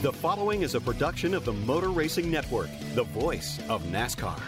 The following is a production of the Motor Racing Network, the voice of NASCAR.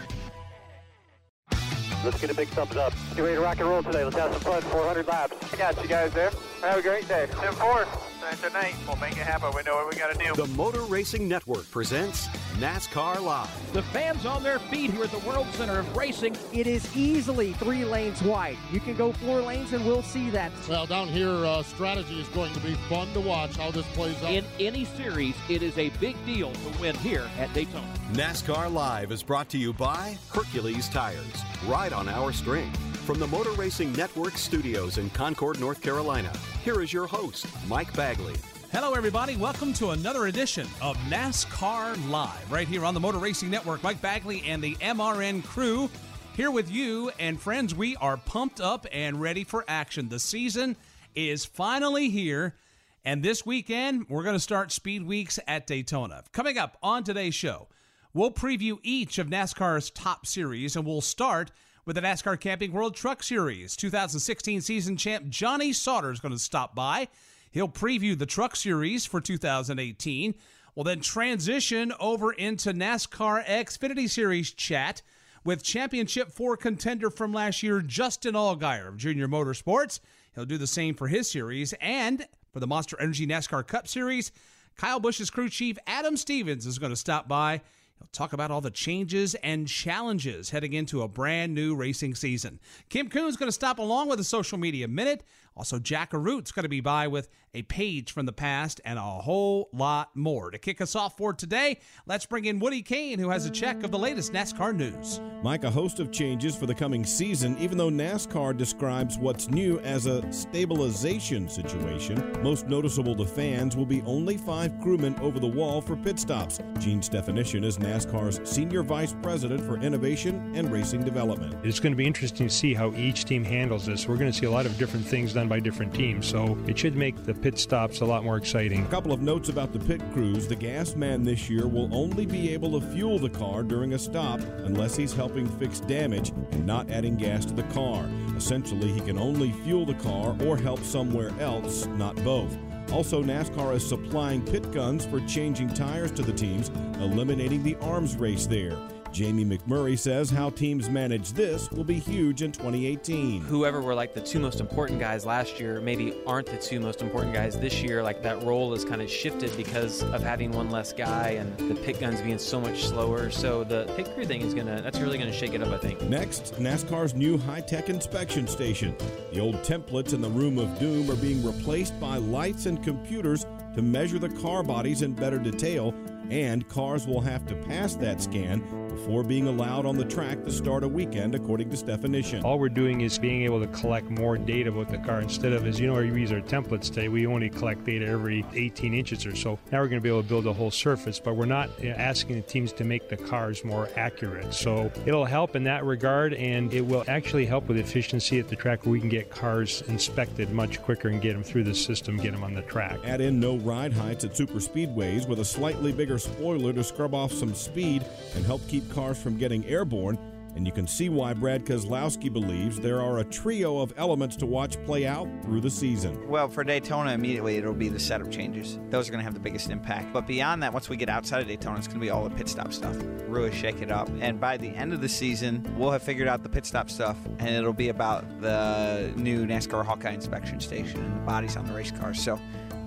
Let's get a big thumbs up. Get ready to rock and roll today. Let's have some fun. 400 laps. I got you guys there. Have a great day. 10 4. Tonight, we'll make it happen. We know what we got to do. The Motor Racing Network presents NASCAR Live. The fans on their feet here at the World Center of Racing. It is easily three lanes wide. You can go four lanes, and we'll see that. Well, down here, uh, strategy is going to be fun to watch how this plays out. In any series, it is a big deal to win here at Daytona. NASCAR Live is brought to you by Hercules Tires. Ride on our string. From the Motor Racing Network studios in Concord, North Carolina, here is your host, Mike Bagley. Hello, everybody. Welcome to another edition of NASCAR Live, right here on the Motor Racing Network. Mike Bagley and the MRN crew here with you. And friends, we are pumped up and ready for action. The season is finally here. And this weekend, we're going to start Speed Weeks at Daytona. Coming up on today's show, we'll preview each of NASCAR's top series, and we'll start with the NASCAR Camping World Truck Series. 2016 season champ Johnny Sauter is going to stop by. He'll preview the Truck Series for 2018. We'll then transition over into NASCAR Xfinity Series chat with Championship 4 contender from last year, Justin Allgaier of Junior Motorsports. He'll do the same for his series. And for the Monster Energy NASCAR Cup Series, Kyle Busch's crew chief, Adam Stevens, is going to stop by. He'll talk about all the changes and challenges heading into a brand new racing season. Kim Coon's going to stop along with a social media minute. Also, Jack Arute's going to be by with a page from the past and a whole lot more. To kick us off for today, let's bring in Woody Cain, who has a check of the latest NASCAR news. Mike, a host of changes for the coming season, even though NASCAR describes what's new as a stabilization situation. Most noticeable to fans will be only five crewmen over the wall for pit stops. Gene Stefanyshyn is NASCAR's Senior Vice President for Innovation and Racing Development. It's going to be interesting to see how each team handles this. We're going to see a lot of different things done by different teams, so it should make the pit stops a lot more exciting. A couple of notes about the pit crews. The gas man this year will only be able to fuel the car during a stop unless he's helping fix damage and not adding gas to the car. Essentially, he can only fuel the car or help somewhere else, not both. Also, NASCAR is supplying pit guns for changing tires to the teams, eliminating the arms race there. Jamie McMurray says how teams manage this will be huge in 2018. Whoever were like the two most important guys last year maybe aren't the two most important guys this year. Like that role is kind of shifted because of having one less guy and the pit guns being so much slower. So the pit crew thing is gonna that's really gonna shake it up, I think. Next, NASCAR's new high-tech inspection station. The old templates in the room of doom are being replaced by lights and computers to measure the car bodies in better detail, and cars will have to pass that scan before being allowed on the track to start a weekend, according to Stefanyshyn. All we're doing is being able to collect more data about the car instead of, as you know, we use our templates today, we only collect data every 18 inches or so. Now we're going to be able to build a whole surface, but we're not asking the teams to make the cars more accurate. So it'll help in that regard, and it will actually help with efficiency at the track where we can get cars inspected much quicker and get them through the system, get them on the track. Add in no ride heights at super speedways with a slightly bigger spoiler to scrub off some speed and help keep cars from getting airborne. And you can see why Brad Keselowski believes there are a trio of elements to watch play out through the season. Well, for Daytona, immediately it'll be the setup changes. Those are going to have the biggest impact. But beyond that, once we get outside of Daytona, it's going to be all the pit stop stuff. Really shake it up. And by the end of the season, we'll have figured out the pit stop stuff, and it'll be about the new NASCAR Hawkeye inspection station and the bodies on the race cars. So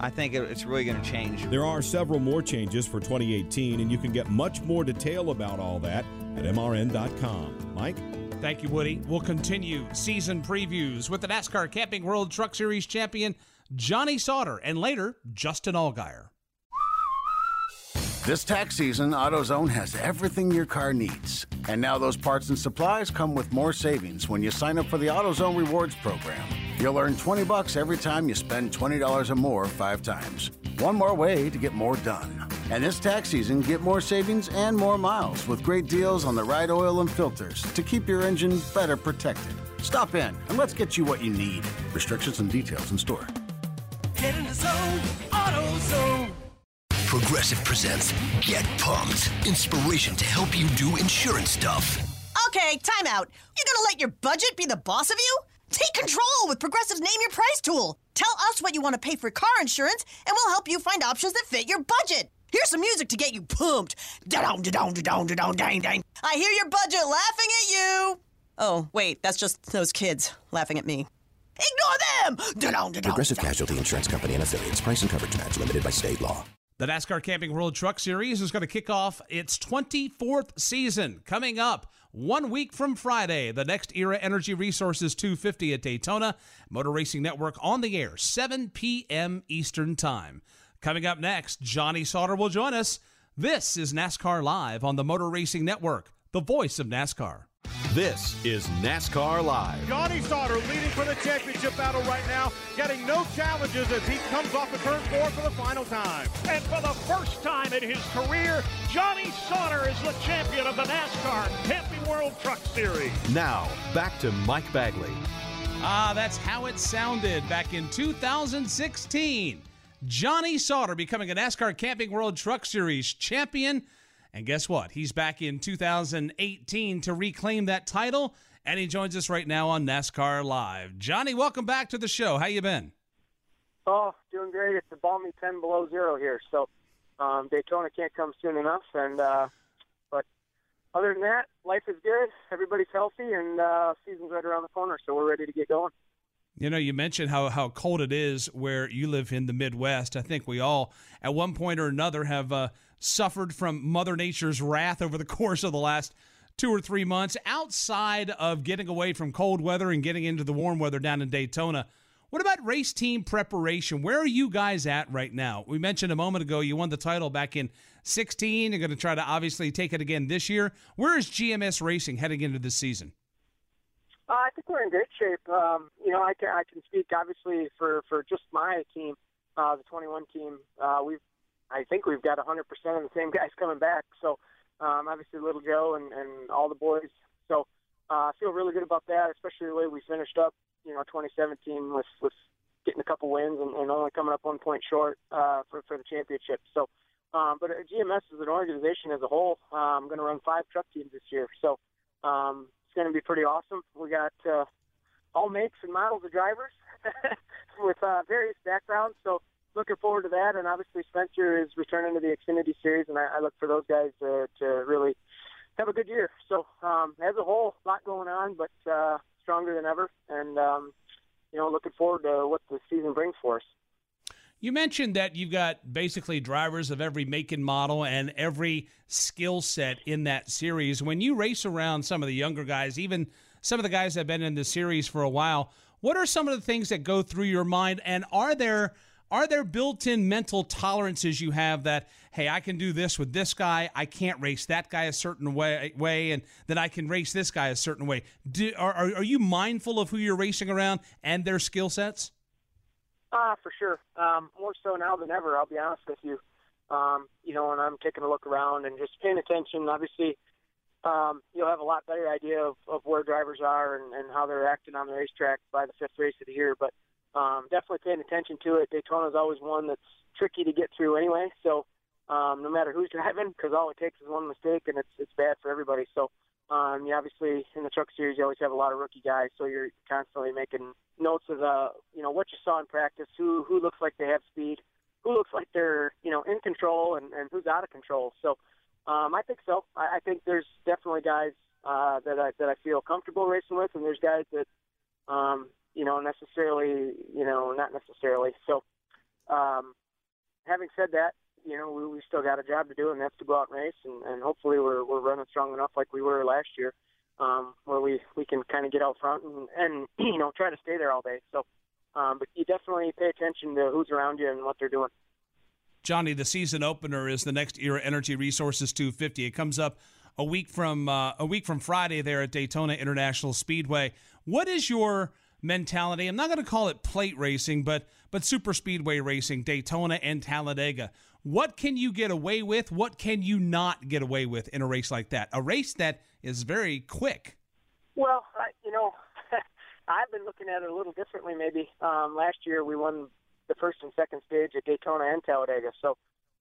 I think it's really going to change. There are several more changes for 2018, and you can get much more detail about all that at MRN.com. Mike? Thank you, Woody. We'll continue season previews with the NASCAR Camping World Truck Series champion Johnny Sauter and later Justin Allgaier. This tax season, AutoZone has everything your car needs. And now those parts and supplies come with more savings when you sign up for the AutoZone Rewards program. You'll earn 20 bucks every time you spend $20 or more five times. One more way to get more done. And this tax season, get more savings and more miles with great deals on the right oil and filters to keep your engine better protected. Stop in and let's get you what you need. Restrictions and details in store. Get in the zone, AutoZone. Progressive presents Get Pumped. Inspiration to help you do insurance stuff. Okay, time out. You're gonna let your budget be the boss of you? Take control with Progressive's Name Your Price tool. Tell us what you want to pay for car insurance, and we'll help you find options that fit your budget. Here's some music to get you pumped. Da-dong, da-dong, da-dong, da-dong, dang, dang. I hear your budget laughing at you. Oh, wait, that's just those kids laughing at me. Ignore them! Da-dong, da-dong, Progressive Casualty Insurance Company and affiliates. Price and coverage match limited by state law. The NASCAR Camping World Truck Series is going to kick off its 24th season coming up one week from Friday. The NextEra Energy Resources 250 at Daytona. Motor Racing Network on the air, 7 p.m. Eastern Time. Coming up next, Johnny Sauter will join us. This is NASCAR Live on the Motor Racing Network, the voice of NASCAR. This is NASCAR Live. Johnny Sauter leading for the championship battle right now, getting no challenges as he comes off the turn four for the final time. And for the first time in his career, Johnny Sauter is the champion of the NASCAR Camping World Truck Series. Now, back to Mike Bagley. Ah, that's how it sounded back in 2016. Johnny Sauter becoming a NASCAR Camping World Truck Series champion. And guess what? He's back in 2018 to reclaim that title, and he joins us right now on NASCAR Live. Johnny, welcome back to the show. How you been? Oh, doing great. It's a balmy 10 below zero here, so um, Daytona can't come soon enough. And uh, but other than that, life is good. Everybody's healthy, and uh, season's right around the corner, so we're ready to get going. You know, you mentioned how, how cold it is where you live in the Midwest. I think we all, at one point or another, have uh, suffered from Mother Nature's wrath over the course of the last two or three months. Outside of getting away from cold weather and getting into the warm weather down in Daytona, what about race team preparation? Where are you guys at right now? We mentioned a moment ago you won the title back in 16. You're going to try to obviously take it again this year. Where is GMS Racing heading into this season? Uh, I think we're in great shape. Um, you know, I can I can speak obviously for for just my team, uh, the 21 team. Uh, we've I think we've got 100% of the same guys coming back. So um, obviously Little Joe and, and all the boys. So uh, I feel really good about that, especially the way we finished up. You know, 2017 with with getting a couple wins and, and only coming up one point short uh, for for the championship. So. Um, but GMS as an organization as a whole, uh, I'm going to run five truck teams this year. So um, going to be pretty awesome. We got uh, all makes and models of drivers with uh, various backgrounds. So looking forward to that. And obviously Spencer is returning to the Xfinity Series, and I, I look for those guys uh, to really have a good year. So um, as a whole, a lot going on, but uh, stronger than ever. And um, you know, looking forward to what the season brings for us. You mentioned that you've got basically drivers of every make and model and every skill set in that series. When you race around some of the younger guys, even some of the guys that have been in the series for a while, what are some of the things that go through your mind? And are there are there built-in mental tolerances you have that hey, I can do this with this guy, I can't race that guy a certain way, way and then I can race this guy a certain way. Do, are, are you mindful of who you're racing around and their skill sets? Ah, for sure. Um, more so now than ever. I'll be honest with you. Um, you know, when I'm taking a look around and just paying attention, obviously, um, you'll have a lot better idea of, of where drivers are and, and how they're acting on the racetrack by the fifth race of the year. But um, definitely paying attention to it. Daytona is always one that's tricky to get through anyway. So um, no matter who's driving, because all it takes is one mistake and it's it's bad for everybody. So um, you obviously in the truck series you always have a lot of rookie guys, so you're constantly making notes of uh, you know what you saw in practice, who who looks like they have speed, who looks like they're you know in control, and, and who's out of control. So um, I think so. I, I think there's definitely guys uh, that I that I feel comfortable racing with, and there's guys that um, you know necessarily you know not necessarily. So um, having said that, you know, we, we still got a job to do, and that's to go out and race, and, and hopefully we're we're running strong enough like we were last year, um, where we we can kind of get out front and and you know try to stay there all day. So, um, but you definitely pay attention to who's around you and what they're doing. Johnny, the season opener is the NextEra Energy Resources 250. It comes up a week from uh, a week from Friday there at Daytona International Speedway. What is your mentality. I'm not going to call it plate racing, but but super speedway racing, Daytona and Talladega. What can you get away with? What can you not get away with in a race like that? A race that is very quick. Well, I, you know, I've been looking at it a little differently. Maybe um, last year we won the first and second stage at Daytona and Talladega, so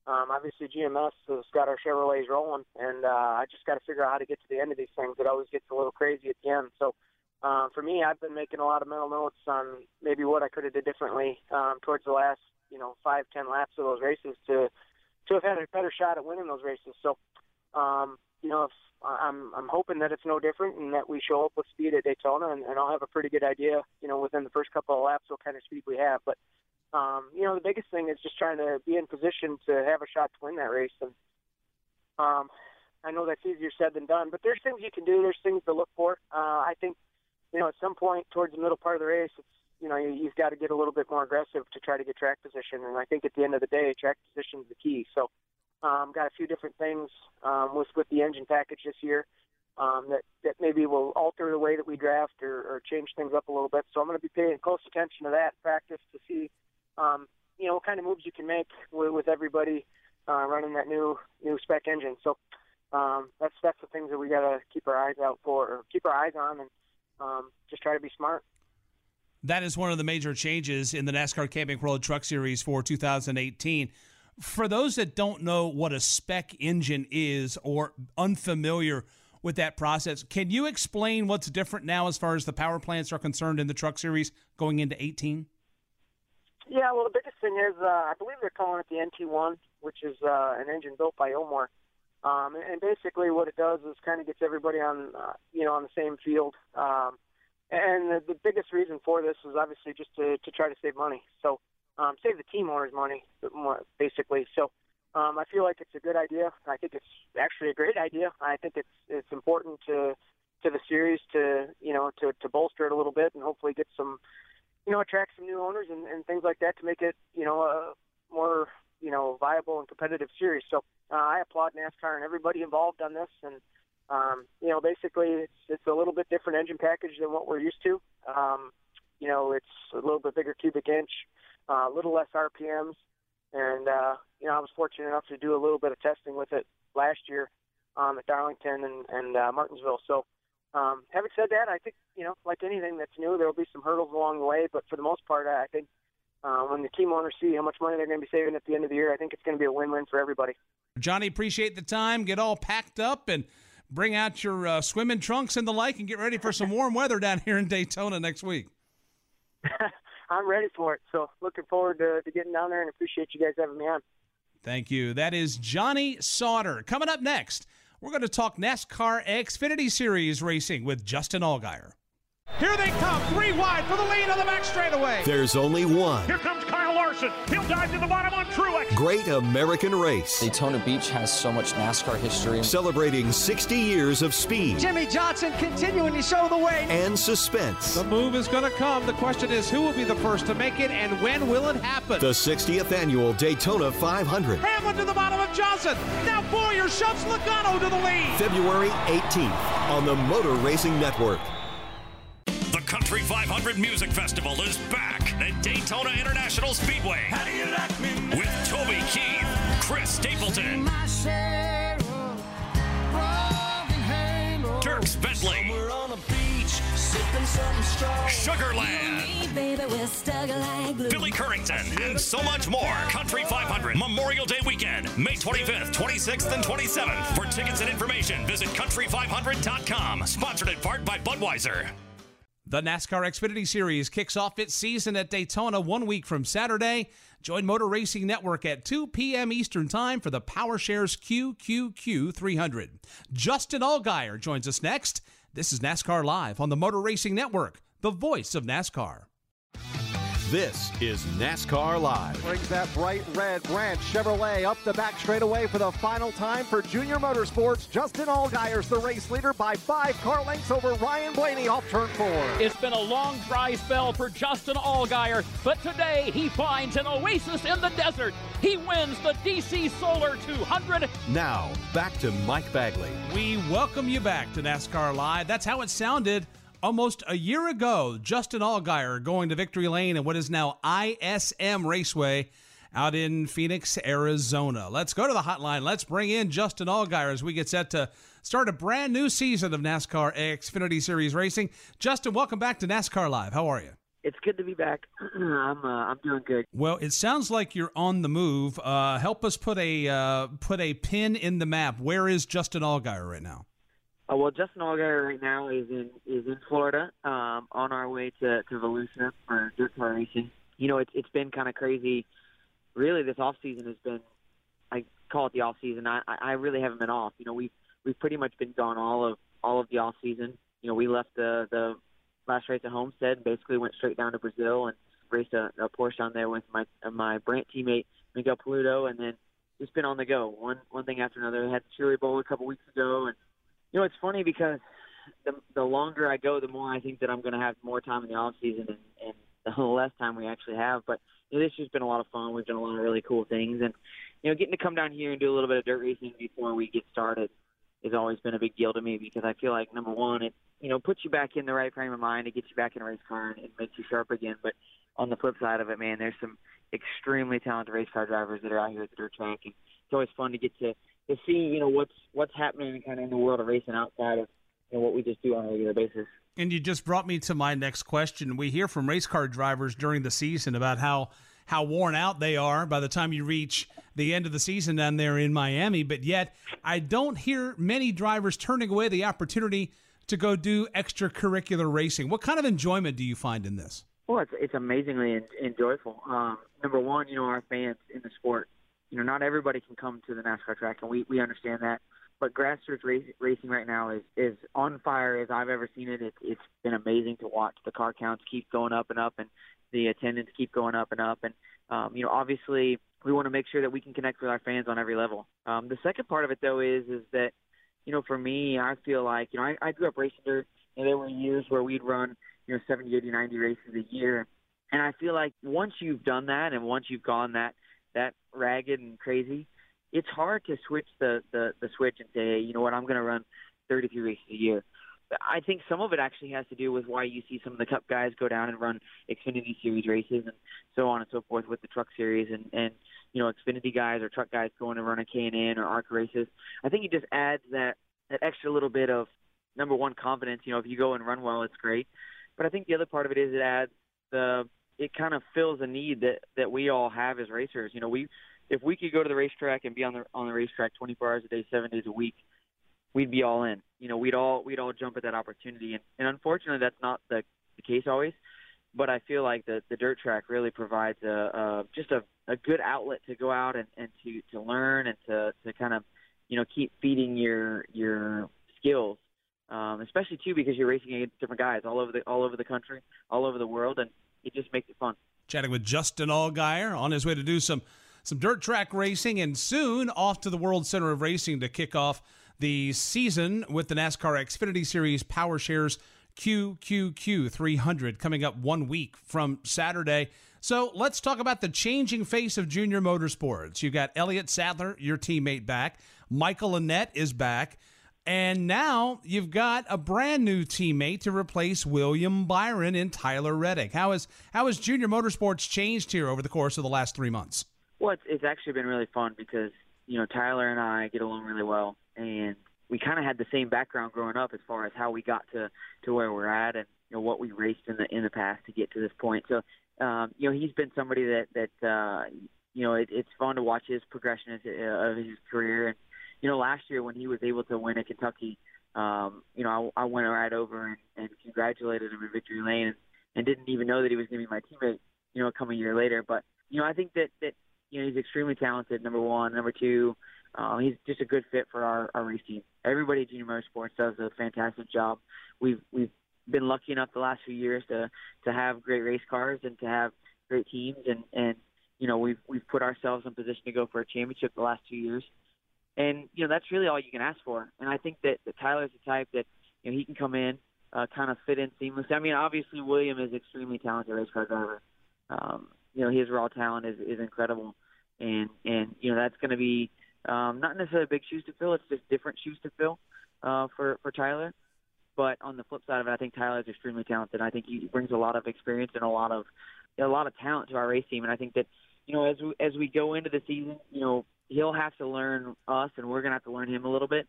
um, obviously GMS has got our Chevrolets rolling, and uh, I just got to figure out how to get to the end of these things. It always gets a little crazy at the end, so um, for me, I've been making a lot of mental notes on maybe what I could have did differently um, towards the last, you know, five, ten laps of those races to to have had a better shot at winning those races. So, um, you know, if, I'm I'm hoping that it's no different and that we show up with speed at Daytona, and, and I'll have a pretty good idea, you know, within the first couple of laps what kind of speed we have. But um, you know, the biggest thing is just trying to be in position to have a shot to win that race. And um, I know that's easier said than done, but there's things you can do. There's things to look for. Uh, I think you know, at some point towards the middle part of the race, it's you know, you, you've got to get a little bit more aggressive to try to get track position. And I think at the end of the day, track position is the key. So, um, got a few different things um, with with the engine package this year um, that that maybe will alter the way that we draft or, or change things up a little bit. So I'm going to be paying close attention to that practice to see, um, you know, what kind of moves you can make with, with everybody uh, running that new new spec engine. So um, that's that's the things that we got to keep our eyes out for, or keep our eyes on, and um, just try to be smart. That is one of the major changes in the NASCAR Camping World Truck Series for 2018. For those that don't know what a spec engine is or unfamiliar with that process, can you explain what's different now as far as the power plants are concerned in the Truck Series going into 18? Yeah, well, the biggest thing is uh, I believe they're calling it the NT1, which is uh, an engine built by Ilmor. Um, and basically, what it does is kind of gets everybody on, uh, you know, on the same field. Um, and the, the biggest reason for this is obviously just to, to try to save money. So um, save the team owners money, basically. So um, I feel like it's a good idea. I think it's actually a great idea. I think it's it's important to to the series to you know to to bolster it a little bit and hopefully get some you know attract some new owners and, and things like that to make it you know a more you know viable and competitive series. So uh, I applaud NASCAR and everybody involved on this. And um, you know, basically, it's it's a little bit different engine package than what we're used to. Um, you know, it's a little bit bigger cubic inch, uh, a little less RPMs, and uh, you know, I was fortunate enough to do a little bit of testing with it last year um, at Darlington and, and uh, Martinsville. So, um, having said that, I think you know, like anything that's new, there will be some hurdles along the way, but for the most part, I think uh, when the team owners see how much money they're going to be saving at the end of the year, I think it's going to be a win-win for everybody. Johnny, appreciate the time. Get all packed up and bring out your uh, swimming trunks and the like, and get ready for some warm weather down here in Daytona next week. I'm ready for it. So looking forward to, to getting down there and appreciate you guys having me on. Thank you. That is Johnny Sauter. Coming up next, we're going to talk NASCAR Xfinity Series racing with Justin Allgaier. Here they come, three wide for the lead on the back straightaway. There's only one. Here comes Kyle Larson. He'll dive to the bottom on Truex. Great American race. Daytona Beach has so much NASCAR history. Celebrating 60 years of speed. Jimmie Johnson continuing to show the way. And suspense. The move is going to come. The question is who will be the first to make it and when will it happen? The 60th annual Daytona 500. Hamlin to the bottom of Johnson. Now Bowyer shoves Logano to the lead. February 18th on the Motor Racing Network. The Country 500 Music Festival is back at Daytona International Speedway like with Toby Keith, Chris Stapleton, Dierks Bentley, Sugarland, Billy Currington, and so much more. Country 500 Memorial Day weekend, May 25th, 26th, and 27th. For tickets and information, visit country500.com. Sponsored in part by Budweiser. The NASCAR Xfinity Series kicks off its season at Daytona one week from Saturday. Join Motor Racing Network at 2 p.m. Eastern Time for the PowerShares QQQ 300. Justin Allgaier joins us next. This is NASCAR Live on the Motor Racing Network, the voice of NASCAR. This is NASCAR Live. Brings that bright red Brandt Chevrolet up the back straightaway for the final time for Junior Motorsports. Justin Allgaier's the race leader by five car lengths over Ryan Blaney off turn four. It's been a long dry spell for Justin Allgaier, but today he finds an oasis in the desert. He wins the DC Solar 200. Now, back to Mike Bagley. We welcome you back to NASCAR Live. That's how it sounded Almost a year ago, Justin Allgaier going to Victory Lane and what is now ISM Raceway out in Phoenix, Arizona. Let's go to the hotline. Let's bring in Justin Allgaier as we get set to start a brand new season of NASCAR Xfinity Series racing. Justin, welcome back to NASCAR Live. How are you? It's good to be back. I'm uh, I'm doing good. Well, it sounds like you're on the move. Uh, help us put a uh, put a pin in the map. Where is Justin Allgaier right now? Uh, well, Justin Allgaier right now is in is in Florida, um, on our way to to Volusia for dirt car racing. You know, it's it's been kind of crazy. Really, this off season has been. I call it the off season. I I really haven't been off. You know, we've we've pretty much been gone all of all of the off season. You know, we left the the last race at Homestead basically went straight down to Brazil and raced a, a Porsche on there with my my Brandt teammate Miguel Paludo, and then just been on the go, one one thing after another. I had the Chili Bowl a couple weeks ago, and you know it's funny because the the longer I go, the more I think that I'm going to have more time in the off season, and, and the less time we actually have. But you know, this year's been a lot of fun. We've done a lot of really cool things, and you know, getting to come down here and do a little bit of dirt racing before we get started has always been a big deal to me because I feel like number one, it you know puts you back in the right frame of mind, it gets you back in a race car, and it makes you sharp again. But on the flip side of it, man, there's some extremely talented race car drivers that are out here at the dirt track, and it's always fun to get to to see you know what's what's happening kind of in the world of racing outside of you know what we just do on a regular basis. And you just brought me to my next question. We hear from race car drivers during the season about how how worn out they are by the time you reach the end of the season down there in Miami. But yet, I don't hear many drivers turning away the opportunity to go do extracurricular racing. What kind of enjoyment do you find in this? Well, it's it's amazingly en- enjoyable. Um, number one, you know, our fans in the sport. You know, not everybody can come to the NASCAR track, and we we understand that. But grassroots race, racing right now is is on fire as I've ever seen it. it. It's been amazing to watch. The car counts keep going up and up, and the attendance keep going up and up. And um, you know, obviously, we want to make sure that we can connect with our fans on every level. Um, the second part of it, though, is is that you know, for me, I feel like you know, I, I grew up racing dirt, and there were years where we'd run you know 70, 80, 90 races a year, and I feel like once you've done that, and once you've gone that that ragged and crazy, it's hard to switch the the, the switch and say, hey, you know what, I'm going to run 33 races a year. I think some of it actually has to do with why you see some of the Cup guys go down and run Xfinity Series races and so on and so forth with the Truck Series and and you know Xfinity guys or Truck guys going and running K and N or ARCA races. I think it just adds that that extra little bit of number one confidence. You know, if you go and run well, it's great. But I think the other part of it is it adds the it kind of fills a need that that we all have as racers. You know, we if we could go to the racetrack and be on the on the racetrack 24 hours a day, seven days a week, we'd be all in. You know, we'd all we'd all jump at that opportunity, and, and unfortunately, that's not the, the case always. But I feel like the the dirt track really provides a, a just a, a good outlet to go out and, and to to learn and to to kind of you know keep feeding your your skills, um, especially too because you're racing against different guys all over the all over the country, all over the world, and it just makes it fun. Chatting with Justin Allgaier on his way to do some some dirt track racing, and soon off to the World Center of Racing to kick off the season with the NASCAR Xfinity Series Power Shares QQQ 300 coming up one week from Saturday. So let's talk about the changing face of junior motorsports. You've got Elliott Sadler, your teammate, back. Michael Annett is back. And now you've got a brand new teammate to replace William Byron in Tyler Reddick. How has how has junior motorsports changed here over the course of the last three months? Well, it's, it's actually been really fun because you know Tyler and I get along really well, and we kind of had the same background growing up as far as how we got to to where we're at, and you know what we raced in the in the past to get to this point. So, um, you know, he's been somebody that that uh, you know it, it's fun to watch his progression uh, of his career, and you know, last year when he was able to win at Kentucky, um, you know, I, I went right over and, and congratulated him in victory lane, and, and didn't even know that he was going to be my teammate, you know, coming a year later. But you know, I think that that you know he's extremely talented. Number one, number two um, he's just a good fit for our, our race team. Everybody at Junior Motorsports does a fantastic job. We've we've been lucky enough the last few years to to have great race cars and to have great teams and and you know we've we've put ourselves in position to go for a championship the last two years. And you know that's really all you can ask for. And I think that, that Tyler's the type that you know he can come in, uh, kind of fit in seamlessly. I mean, obviously William is extremely talented race car driver. Um, you know his raw talent is is incredible, and and you know that's going to be um, not necessarily big shoes to fill. It's just different shoes to fill uh, for for Tyler. But on the flip side of it, I think Tyler is extremely talented. I think he brings a lot of experience and a lot of a lot of talent to our race team. And I think that you know as we, as we go into the season, you know he'll have to learn us, and we're gonna have to learn him a little bit.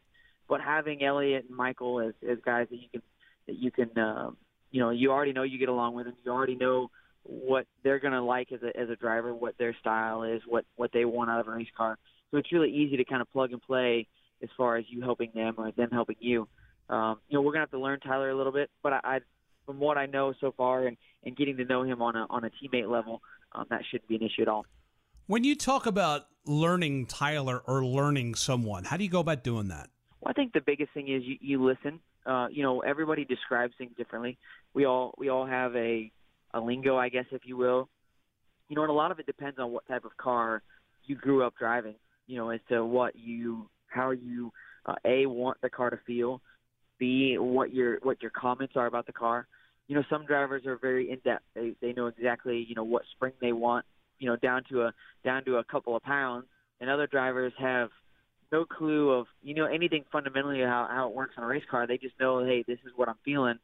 But having Elliott and Michael as as guys that you can that you can uh, you know you already know you get along with, and you already know what they're gonna like as a as a driver, what their style is, what what they want out of a race car. So it's really easy to kind of plug and play as far as you helping them or them helping you. Um, you know, we're gonna have to learn Tyler a little bit, but I, I from what I know so far and, and getting to know him on a on a teammate level, um, that shouldn't be an issue at all. When you talk about learning Tyler or learning someone, how do you go about doing that? Well, I think the biggest thing is you, you listen. Uh, you know, everybody describes things differently. We all we all have a a lingo, I guess, if you will. You know, and a lot of it depends on what type of car you grew up driving. You know, as to what you how you uh, a want the car to feel, b what your what your comments are about the car. You know, some drivers are very in depth. They they know exactly you know what spring they want. You know, down to a down to a couple of pounds, and other drivers have no clue of you know anything fundamentally how how it works on a race car. They just know, hey, this is what I'm feeling,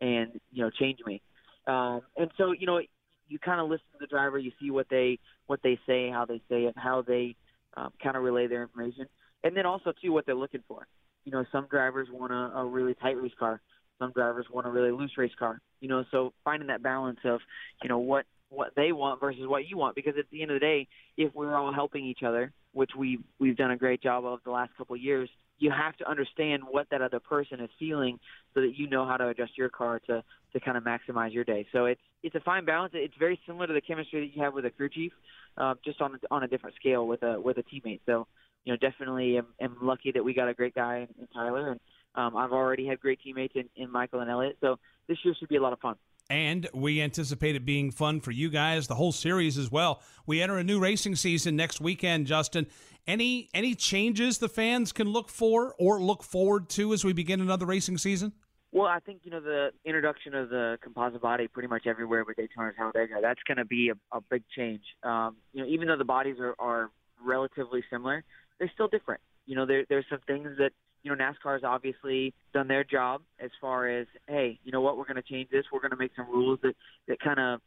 and you know, change me. Um, and so you know, you kind of listen to the driver. You see what they what they say, how they say it, how they um, kind of relay their information, and then also too what they're looking for. You know, some drivers want a, a really tight race car. Some drivers want a really loose race car. You know, so finding that balance of you know what what they want versus what you want, because at the end of the day, if we're all helping each other, which we we've done a great job of the last couple of years, you have to understand what that other person is feeling so that you know how to adjust your car to to kind of maximize your day. So it's it's a fine balance. It's very similar to the chemistry that you have with a crew chief, uh, just on on a different scale with a with a teammate. So you know, definitely am, am lucky that we got a great guy in, in Tyler, and um, I've already had great teammates in, in Michael and Elliott. So this year should be a lot of fun. And we anticipate it being fun for you guys, the whole series as well. We enter a new racing season next weekend, Justin. Any any changes the fans can look for or look forward to as we begin another racing season? Well, I think you know the introduction of the composite body pretty much everywhere with Daytona's Talladega. That's going to be a, a big change. Um, you know, even though the bodies are, are relatively similar, they're still different. You know, there, there's some things that you know NASCAR's obviously done their job as far as hey, you know what, we're going to change this. We're going to make some rules that that kind of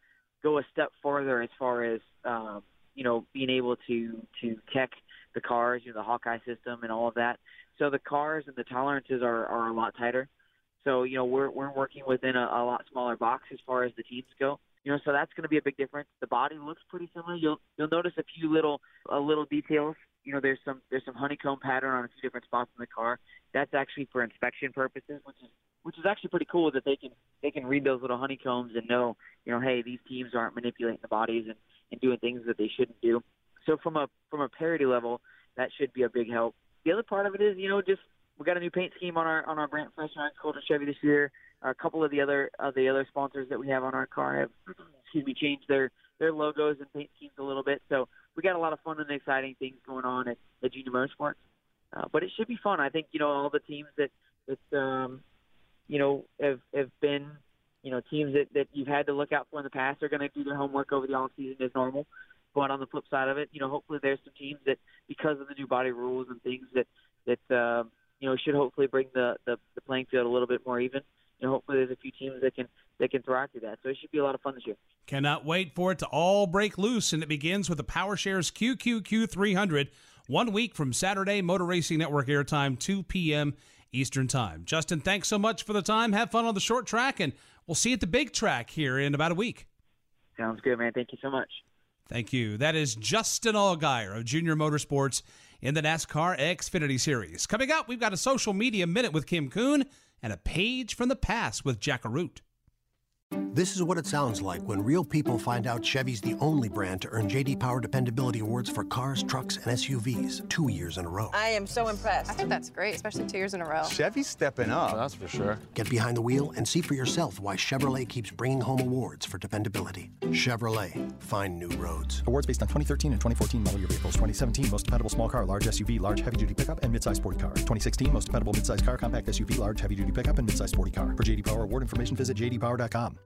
go a step further as far as um, you know being able to to tech the cars, you know, the Hawkeye system and all of that. So the cars and the tolerances are, are a lot tighter. So you know we're we're working within a, a lot smaller box as far as the teams go. You know, so that's going to be a big difference. The body looks pretty similar. You'll you'll notice a few little uh, little details. You know, there's some there's some honeycomb pattern on a few different spots in the car. That's actually for inspection purposes, which is which is actually pretty cool that they can they can read those little honeycombs and know, you know, hey, these teams aren't manipulating the bodies and, and doing things that they shouldn't do. So from a from a parity level, that should be a big help. The other part of it is, you know, just we got a new paint scheme on our on our Brandt Fresh Ryan Culture Chevy this year. A couple of the other of the other sponsors that we have on our car have, excuse me, changed their their logos and paint schemes a little bit. So we got a lot of fun and exciting things going on at, at Junior Motorsports. Uh, but it should be fun. I think you know all the teams that that um, you know have have been you know teams that that you've had to look out for in the past are going to do their homework over the off season as normal. But on the flip side of it, you know, hopefully there's some teams that because of the new body rules and things that that uh, you know, should hopefully bring the, the, the playing field a little bit more even. You know, hopefully there's a few teams that can that can thrive through that. So it should be a lot of fun this year. Cannot wait for it to all break loose, and it begins with the PowerShares QQQ 300, one week from Saturday Motor Racing Network airtime, 2 p.m. Eastern Time. Justin, thanks so much for the time. Have fun on the short track, and we'll see you at the big track here in about a week. Sounds good, man. Thank you so much. Thank you. That is Justin Allgaier of Junior Motorsports in the NASCAR Xfinity Series. Coming up, we've got a social media minute with Kim Coon and a page from the past with Jack Arute. This is what it sounds like when real people find out Chevy's the only brand to earn JD Power Dependability Awards for cars, trucks, and SUVs two years in a row. I am so impressed. I think that's great, especially two years in a row. Chevy's stepping up. that's for sure. Get behind the wheel and see for yourself why Chevrolet keeps bringing home awards for dependability. Chevrolet, find new roads. Awards based on 2013 and 2014 model year vehicles. 2017 most dependable small car, large SUV, large heavy duty pickup, and midsize sporty car. 2016 most dependable midsize car, compact SUV, large heavy duty pickup, and midsize sporty car. For JD Power award information, visit jdpower.com.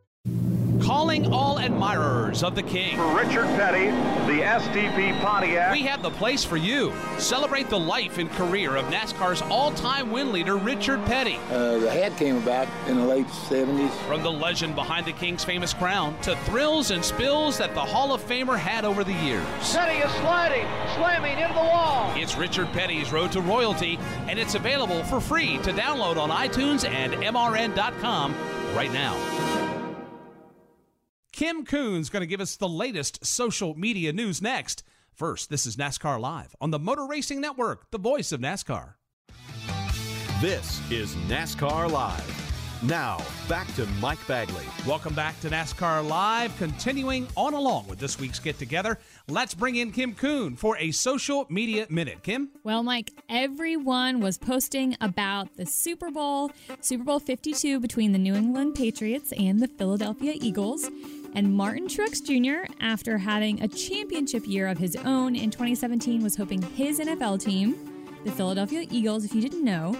calling all admirers of the King. For Richard Petty, the STP Pontiac. We have the place for you. Celebrate the life and career of NASCAR's all-time win leader, Richard Petty. Uh, the hat came about in the late 70s. From the legend behind the King's famous crown to thrills and spills that the Hall of Famer had over the years. Petty is sliding, slamming into the wall. It's Richard Petty's Road to Royalty, and it's available for free to download on iTunes and MRN.com right now. Kim Coon's going to give us the latest social media news next. First, this is NASCAR Live on the Motor Racing Network, the voice of NASCAR. This is NASCAR Live. Now, back to Mike Bagley. Welcome back to NASCAR Live. Continuing on along with this week's get together, let's bring in Kim Coon for a social media minute. Kim? Well, Mike, everyone was posting about the Super Bowl, Super Bowl 52 between the New England Patriots and the Philadelphia Eagles. And Martin Truex Jr., after having a championship year of his own in 2017, was hoping his NFL team, the Philadelphia Eagles, if you didn't know,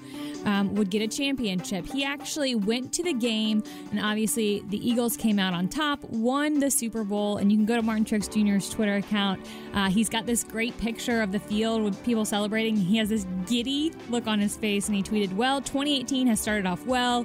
um, would get a championship. He actually went to the game, and obviously the Eagles came out on top, won the Super Bowl. And you can go to Martin Truex Jr.'s Twitter account. Uh, he's got this great picture of the field with people celebrating. He has this giddy look on his face, and he tweeted, Well, 2018 has started off well.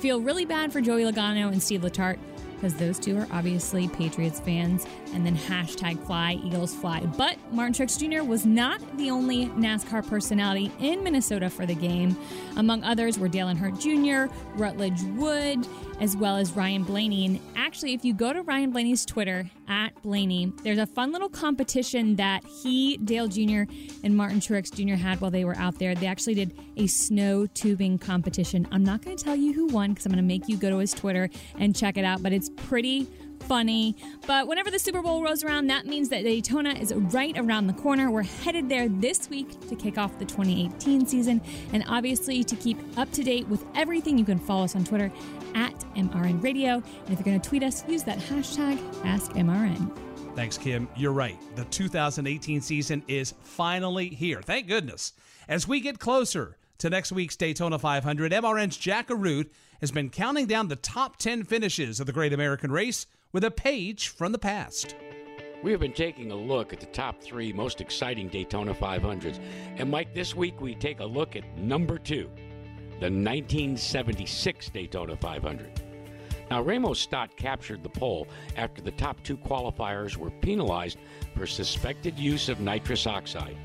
Feel really bad for Joey Logano and Steve Letarte because those two are obviously Patriots fans. And then hashtag fly, Eagles fly. But Martin Truex Jr. was not the only NASCAR personality in Minnesota for the game. Among others were Dale Earnhardt Jr., Rutledge Wood, as well as Ryan Blaney. And actually, if you go to Ryan Blaney's Twitter, at Blaney, there's a fun little competition that he, Dale Jr., and Martin Truex Jr. had while they were out there. They actually did a snow tubing competition. I'm not going to tell you who won because I'm going to make you go to his Twitter and check it out, but it's pretty funny. But whenever the Super Bowl rolls around, that means that Daytona is right around the corner. We're headed there this week to kick off the 2018 season. And obviously, to keep up to date with everything, you can follow us on Twitter at MRN Radio. And if you're going to tweet us, use that hashtag AskMRN. Thanks, Kim. You're right. The 2018 season is finally here. Thank goodness. As we get closer to next week's Daytona 500, MRN's Jack Arute has been counting down the top 10 finishes of the Great American Race with a page from the past. We have been taking a look at the top three most exciting Daytona 500s. And Mike, this week we take a look at number two, the 1976 Daytona 500. Now, Ramo Stott captured the pole after the top two qualifiers were penalized for suspected use of nitrous oxide.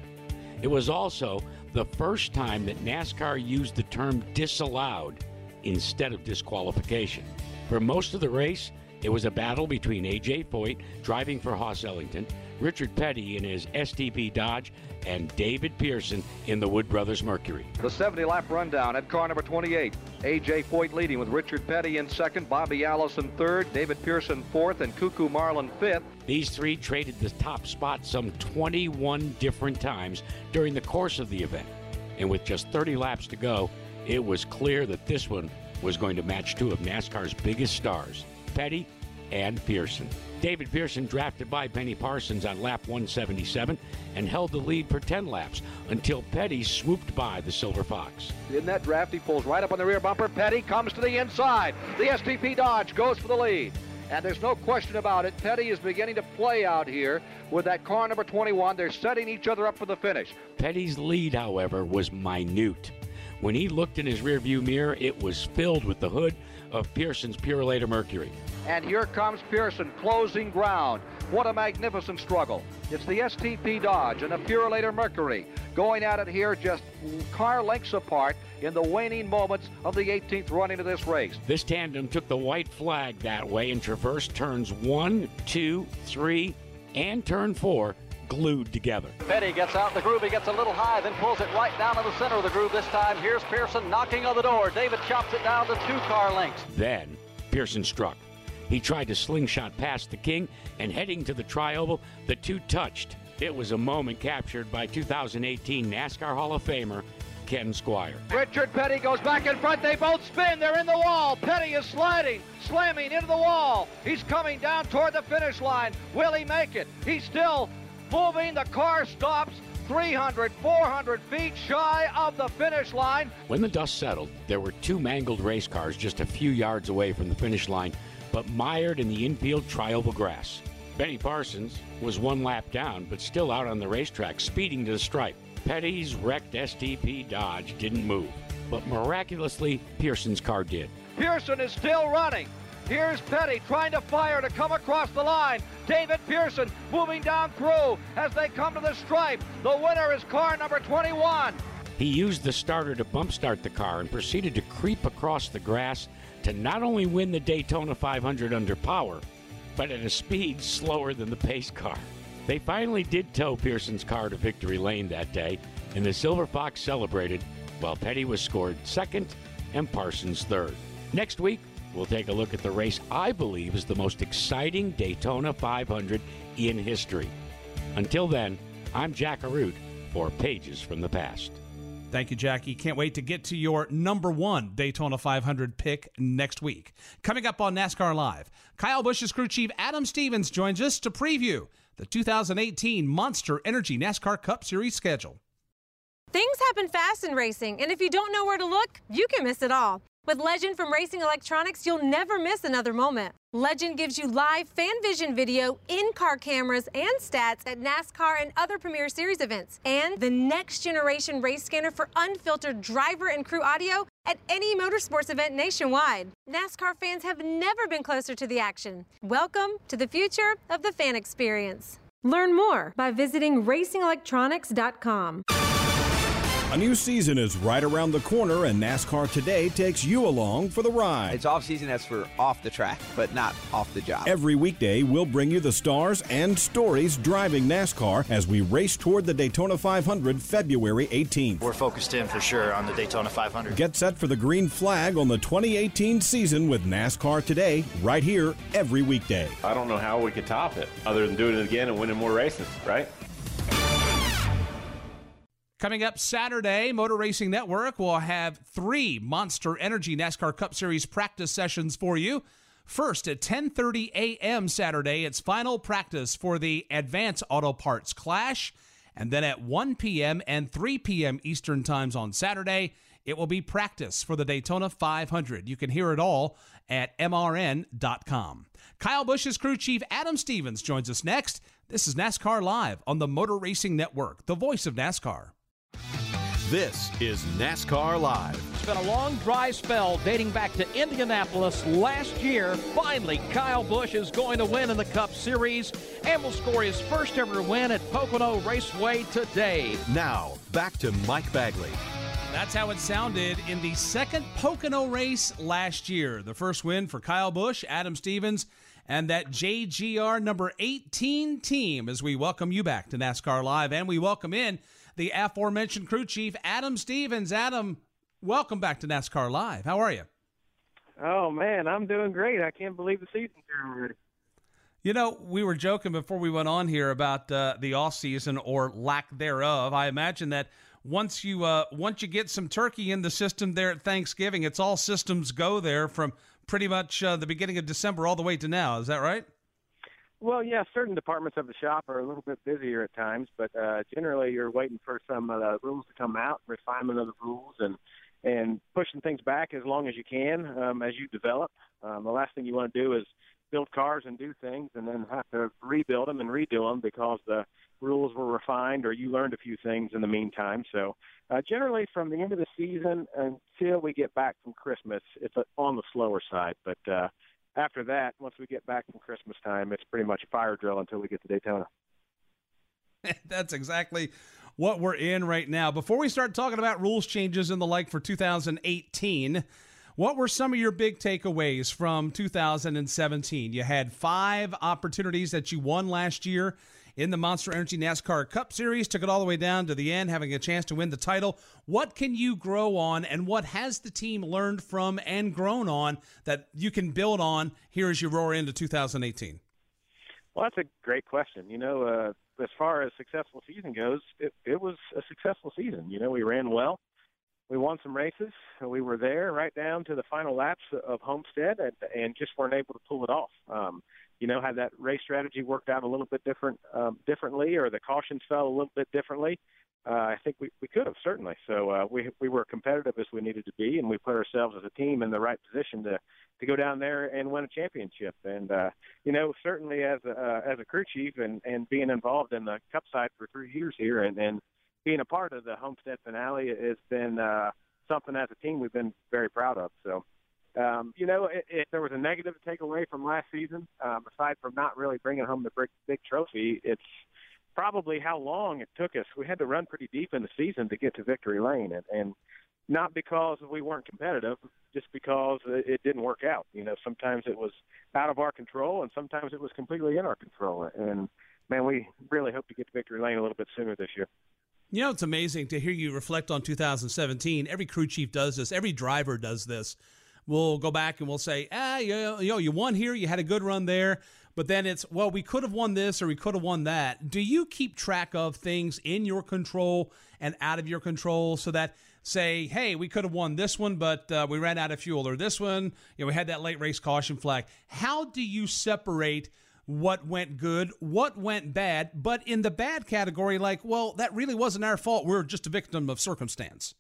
It was also the first time that NASCAR used the term disallowed instead of disqualification. For most of the race, it was a battle between A.J. Foyt driving for Hoss Ellington, Richard Petty in his STP Dodge, and David Pearson in the Wood Brothers Mercury. The 70 lap rundown at car number 28. A.J. Foyt leading with Richard Petty in second, Bobby Allison third, David Pearson fourth, and Coo Coo Marlin fifth. These three traded the top spot some 21 different times during the course of the event. And with just 30 laps to go, it was clear that this one was going to match two of NASCAR's biggest stars. Petty, and Pearson. David Pearson drafted by Benny Parsons on lap 177 and held the lead for 10 laps until Petty swooped by the Silver Fox. In that draft, he pulls right up on the rear bumper. Petty comes to the inside. The STP Dodge goes for the lead. And there's no question about it. Petty is beginning to play out here with that car number 21. They're setting each other up for the finish. Petty's lead, however, was minute. When he looked in his rearview mirror, it was filled with the hood of Pearson's Purolator Mercury. And here comes Pearson closing ground. What a magnificent struggle. It's the STP Dodge and the Purolator Mercury going at it here just car lengths apart in the waning moments of the 18th running of this race. This tandem took the white flag that way and traversed turns one, two, three, and turn four glued together. Petty gets out the groove. He gets a little high, then pulls it right down to the center of the groove this time. Here's Pearson knocking on the door. David chops it down to two car lengths. Then Pearson struck. He tried to slingshot past the King, and heading to the tri oval, the two touched. It was a moment captured by 2018 NASCAR Hall of Famer Ken Squier. Richard Petty goes back in front. They both spin. They're in the wall. Petty is sliding, slamming into the wall. He's coming down toward the finish line. Will he make it? He's still moving. The car stops. 300, 400 feet shy of the finish line. When the dust settled, there were two mangled race cars just a few yards away from the finish line but mired in the infield trioval grass. Benny Parsons was one lap down, but still out on the racetrack, speeding to the stripe. Petty's wrecked STP Dodge didn't move, but miraculously, Pearson's car did. Pearson is still running. Here's Petty trying to fire to come across the line. David Pearson moving down through as they come to the stripe. The winner is car number 21. He used the starter to bump start the car and proceeded to creep across the grass to not only win the Daytona 500 under power, but at a speed slower than the pace car. They finally did tow Pearson's car to victory lane that day, and the Silver Fox celebrated while Petty was scored second and Parsons third. Next week, we'll take a look at the race I believe is the most exciting Daytona 500 in history. Until then, I'm Jack Arute for Pages from the Past. Thank you, Jackie. Can't wait to get to your number one Daytona 500 pick next week. Coming up on NASCAR Live, Kyle Busch's crew chief Adam Stevens joins us to preview the 2018 Monster Energy NASCAR Cup Series schedule. Things happen fast in racing, and if you don't know where to look, you can miss it all. With Legend from Racing Electronics, you'll never miss another moment. Legend gives you live fan vision video, in-car cameras, and stats at NASCAR and other Premier Series events. And the next generation race scanner for unfiltered driver and crew audio at any motorsports event nationwide. NASCAR fans have never been closer to the action. Welcome to the future of the fan experience. Learn more by visiting racingelectronics.com. A new season is right around the corner, and NASCAR Today takes you along for the ride. It's off season as for off the track, but not off the job. Every weekday, we'll bring you the stars and stories driving NASCAR as we race toward the Daytona 500 February 18th. We're focused in for sure on the Daytona 500. Get set for the green flag on the 2018 season with NASCAR Today, right here every weekday. I don't know how we could top it other than doing it again and winning more races, right? Coming up Saturday, Motor Racing Network will have three Monster Energy NASCAR Cup Series practice sessions for you. First at 10:30 a.m. Saturday, it's final practice for the Advance Auto Parts Clash, and then at 1 p.m. and 3 p.m. Eastern Times on Saturday, it will be practice for the Daytona 500. You can hear it all at mrn.com. Kyle Busch's crew chief Adam Stevens joins us next. This is NASCAR Live on the Motor Racing Network, the voice of NASCAR. This is NASCAR Live. It's been a long, dry spell dating back to Indianapolis last year. Finally, Kyle Busch is going to win in the Cup Series and will score his first ever win at Pocono Raceway today. Now, back to Mike Bagley. That's how it sounded in the second Pocono race last year. The first win for Kyle Busch, Adam Stevens, and that JGR number 18 team as we welcome you back to NASCAR Live and we welcome in the aforementioned crew chief, Adam Stevens. Adam, welcome back to NASCAR Live. How are you? Oh, man, I'm doing great. I can't believe the season's here already. You know, we were joking before we went on here about uh, the off season or lack thereof. I imagine that once you uh, once you get some turkey in the system there at Thanksgiving, it's all systems go there from pretty much uh, the beginning of December all the way to now. Is that right? Well, yeah, certain departments of the shop are a little bit busier at times, but uh, generally you're waiting for some of the rules to come out, refinement of the rules, and and pushing things back as long as you can um, as you develop. Um, the last thing you want to do is build cars and do things and then have to rebuild them and redo them because the rules were refined or you learned a few things in the meantime. So uh, generally from the end of the season until we get back from Christmas, it's on the slower side, but uh, after that, once we get back from Christmas time, it's pretty much fire drill until we get to Daytona. That's exactly what we're in right now. Before we start talking about rules changes and the like for 2018, what were some of your big takeaways from 2017? You had five opportunities that you won last year in the Monster Energy NASCAR Cup Series, took it all the way down to the end, having a chance to win the title. What can you grow on, and what has the team learned from and grown on that you can build on here as you roar into 2018? Well, that's a great question. You know, uh, as far as successful season goes, it, it was a successful season. You know, we ran well. We won some races. We were there right down to the final laps of Homestead and, and just weren't able to pull it off. Um, you know, had that race strategy worked out a little bit different, um, differently, or the cautions fell a little bit differently, uh, I think we, we could have certainly. So uh, we we were competitive as we needed to be, and we put ourselves as a team in the right position to to go down there and win a championship. And uh, you know, certainly as a uh, as a crew chief and and being involved in the Cup side for three years here, and and being a part of the Homestead finale has been uh, something as a team we've been very proud of. So. Um, you know, if, there was a negative to take away from last season, um, aside from not really bringing home the big, big trophy, it's probably how long it took us. We had to run pretty deep in the season to get to victory lane, and, and not because we weren't competitive, just because it didn't work out. You know, sometimes it was out of our control, and sometimes it was completely in our control. And man, we really hope to get to victory lane a little bit sooner this year. You know, it's amazing to hear you reflect on 2017. Every crew chief does this. Every driver does this. We'll go back and we'll say, ah, you know, you won here. You had a good run there. But then it's well we could have won this or we could have won that. Do you keep track of things in your control and out of your control so that say hey we could have won this one but uh, we ran out of fuel or this one you know we had that late race caution flag. How do you separate what went good what went bad but in the bad category like well that really wasn't our fault. We're just a victim of circumstance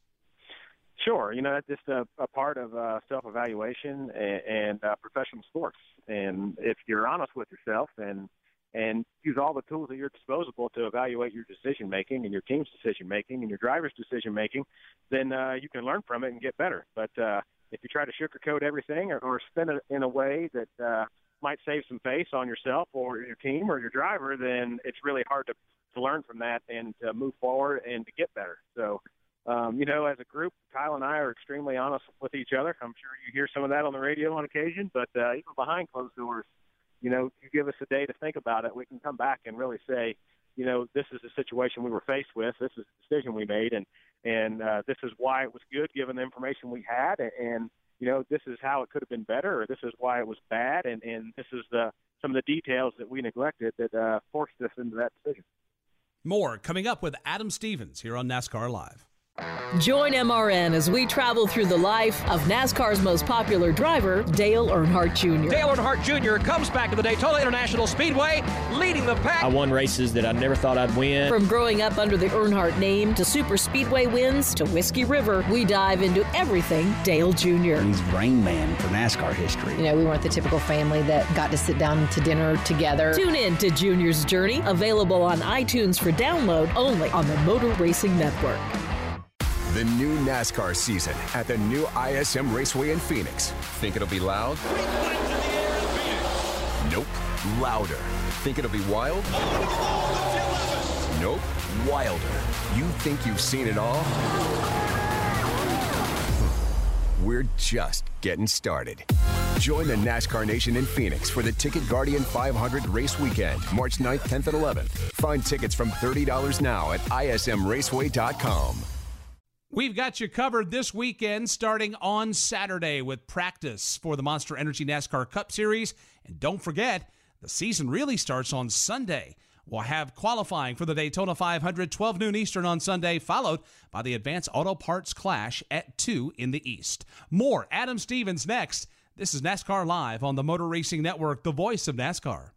Sure, you know that's just a, a part of uh, self-evaluation and, and uh, professional sports. And if you're honest with yourself and and use all the tools at your disposal to evaluate your decision making and your team's decision making and your driver's decision making, then uh, you can learn from it and get better. But uh, if you try to sugarcoat everything or, or spin it in a way that uh, might save some face on yourself or your team or your driver, then it's really hard to, to learn from that and to move forward and to get better. So um, you know, as a group, Kyle and I are extremely honest with each other. I'm sure you hear some of that on the radio on occasion, but uh, even behind closed doors, you know, you give us a day to think about it. We can come back and really say, you know, this is the situation we were faced with. This is the decision we made, and and uh, this is why it was good given the information we had, and, you know, this is how it could have been better, or this is why it was bad, and and this is the some of the details that we neglected that uh, forced us into that decision. More coming up with Adam Stevens here on NASCAR Live. Join MRN as we travel through the life of NASCAR's most popular driver, Dale Earnhardt Jr. Dale Earnhardt Jr. comes back to the Daytona International Speedway, leading the pack. I won races that I never thought I'd win. From growing up under the Earnhardt name to super speedway wins to Whiskey River, we dive into everything Dale Jr. He's brain Man for NASCAR history. You know, we weren't the typical family that got to sit down to dinner together. Tune in to Junior's Journey, available on iTunes for download only on the Motor Racing Network. The new NASCAR season at the new ISM Raceway in Phoenix. Think it'll be loud? Nope. Louder. Think it'll be wild? Nope. Wilder. You think you've seen it all? We're just getting started. Join the NASCAR Nation in Phoenix for the Ticket Guardian 500 race weekend, March 9th, 10th, and 11th. Find tickets from $30 now at ismraceway.com. We've got you covered this weekend starting on Saturday with practice for the Monster Energy NASCAR Cup Series. And don't forget, the season really starts on Sunday. We'll have qualifying for the Daytona 500, 12 noon Eastern on Sunday, followed by the Advanced Auto Parts Clash at 2 in the East. More Adam Stevens next. This is NASCAR Live on the Motor Racing Network, the voice of NASCAR.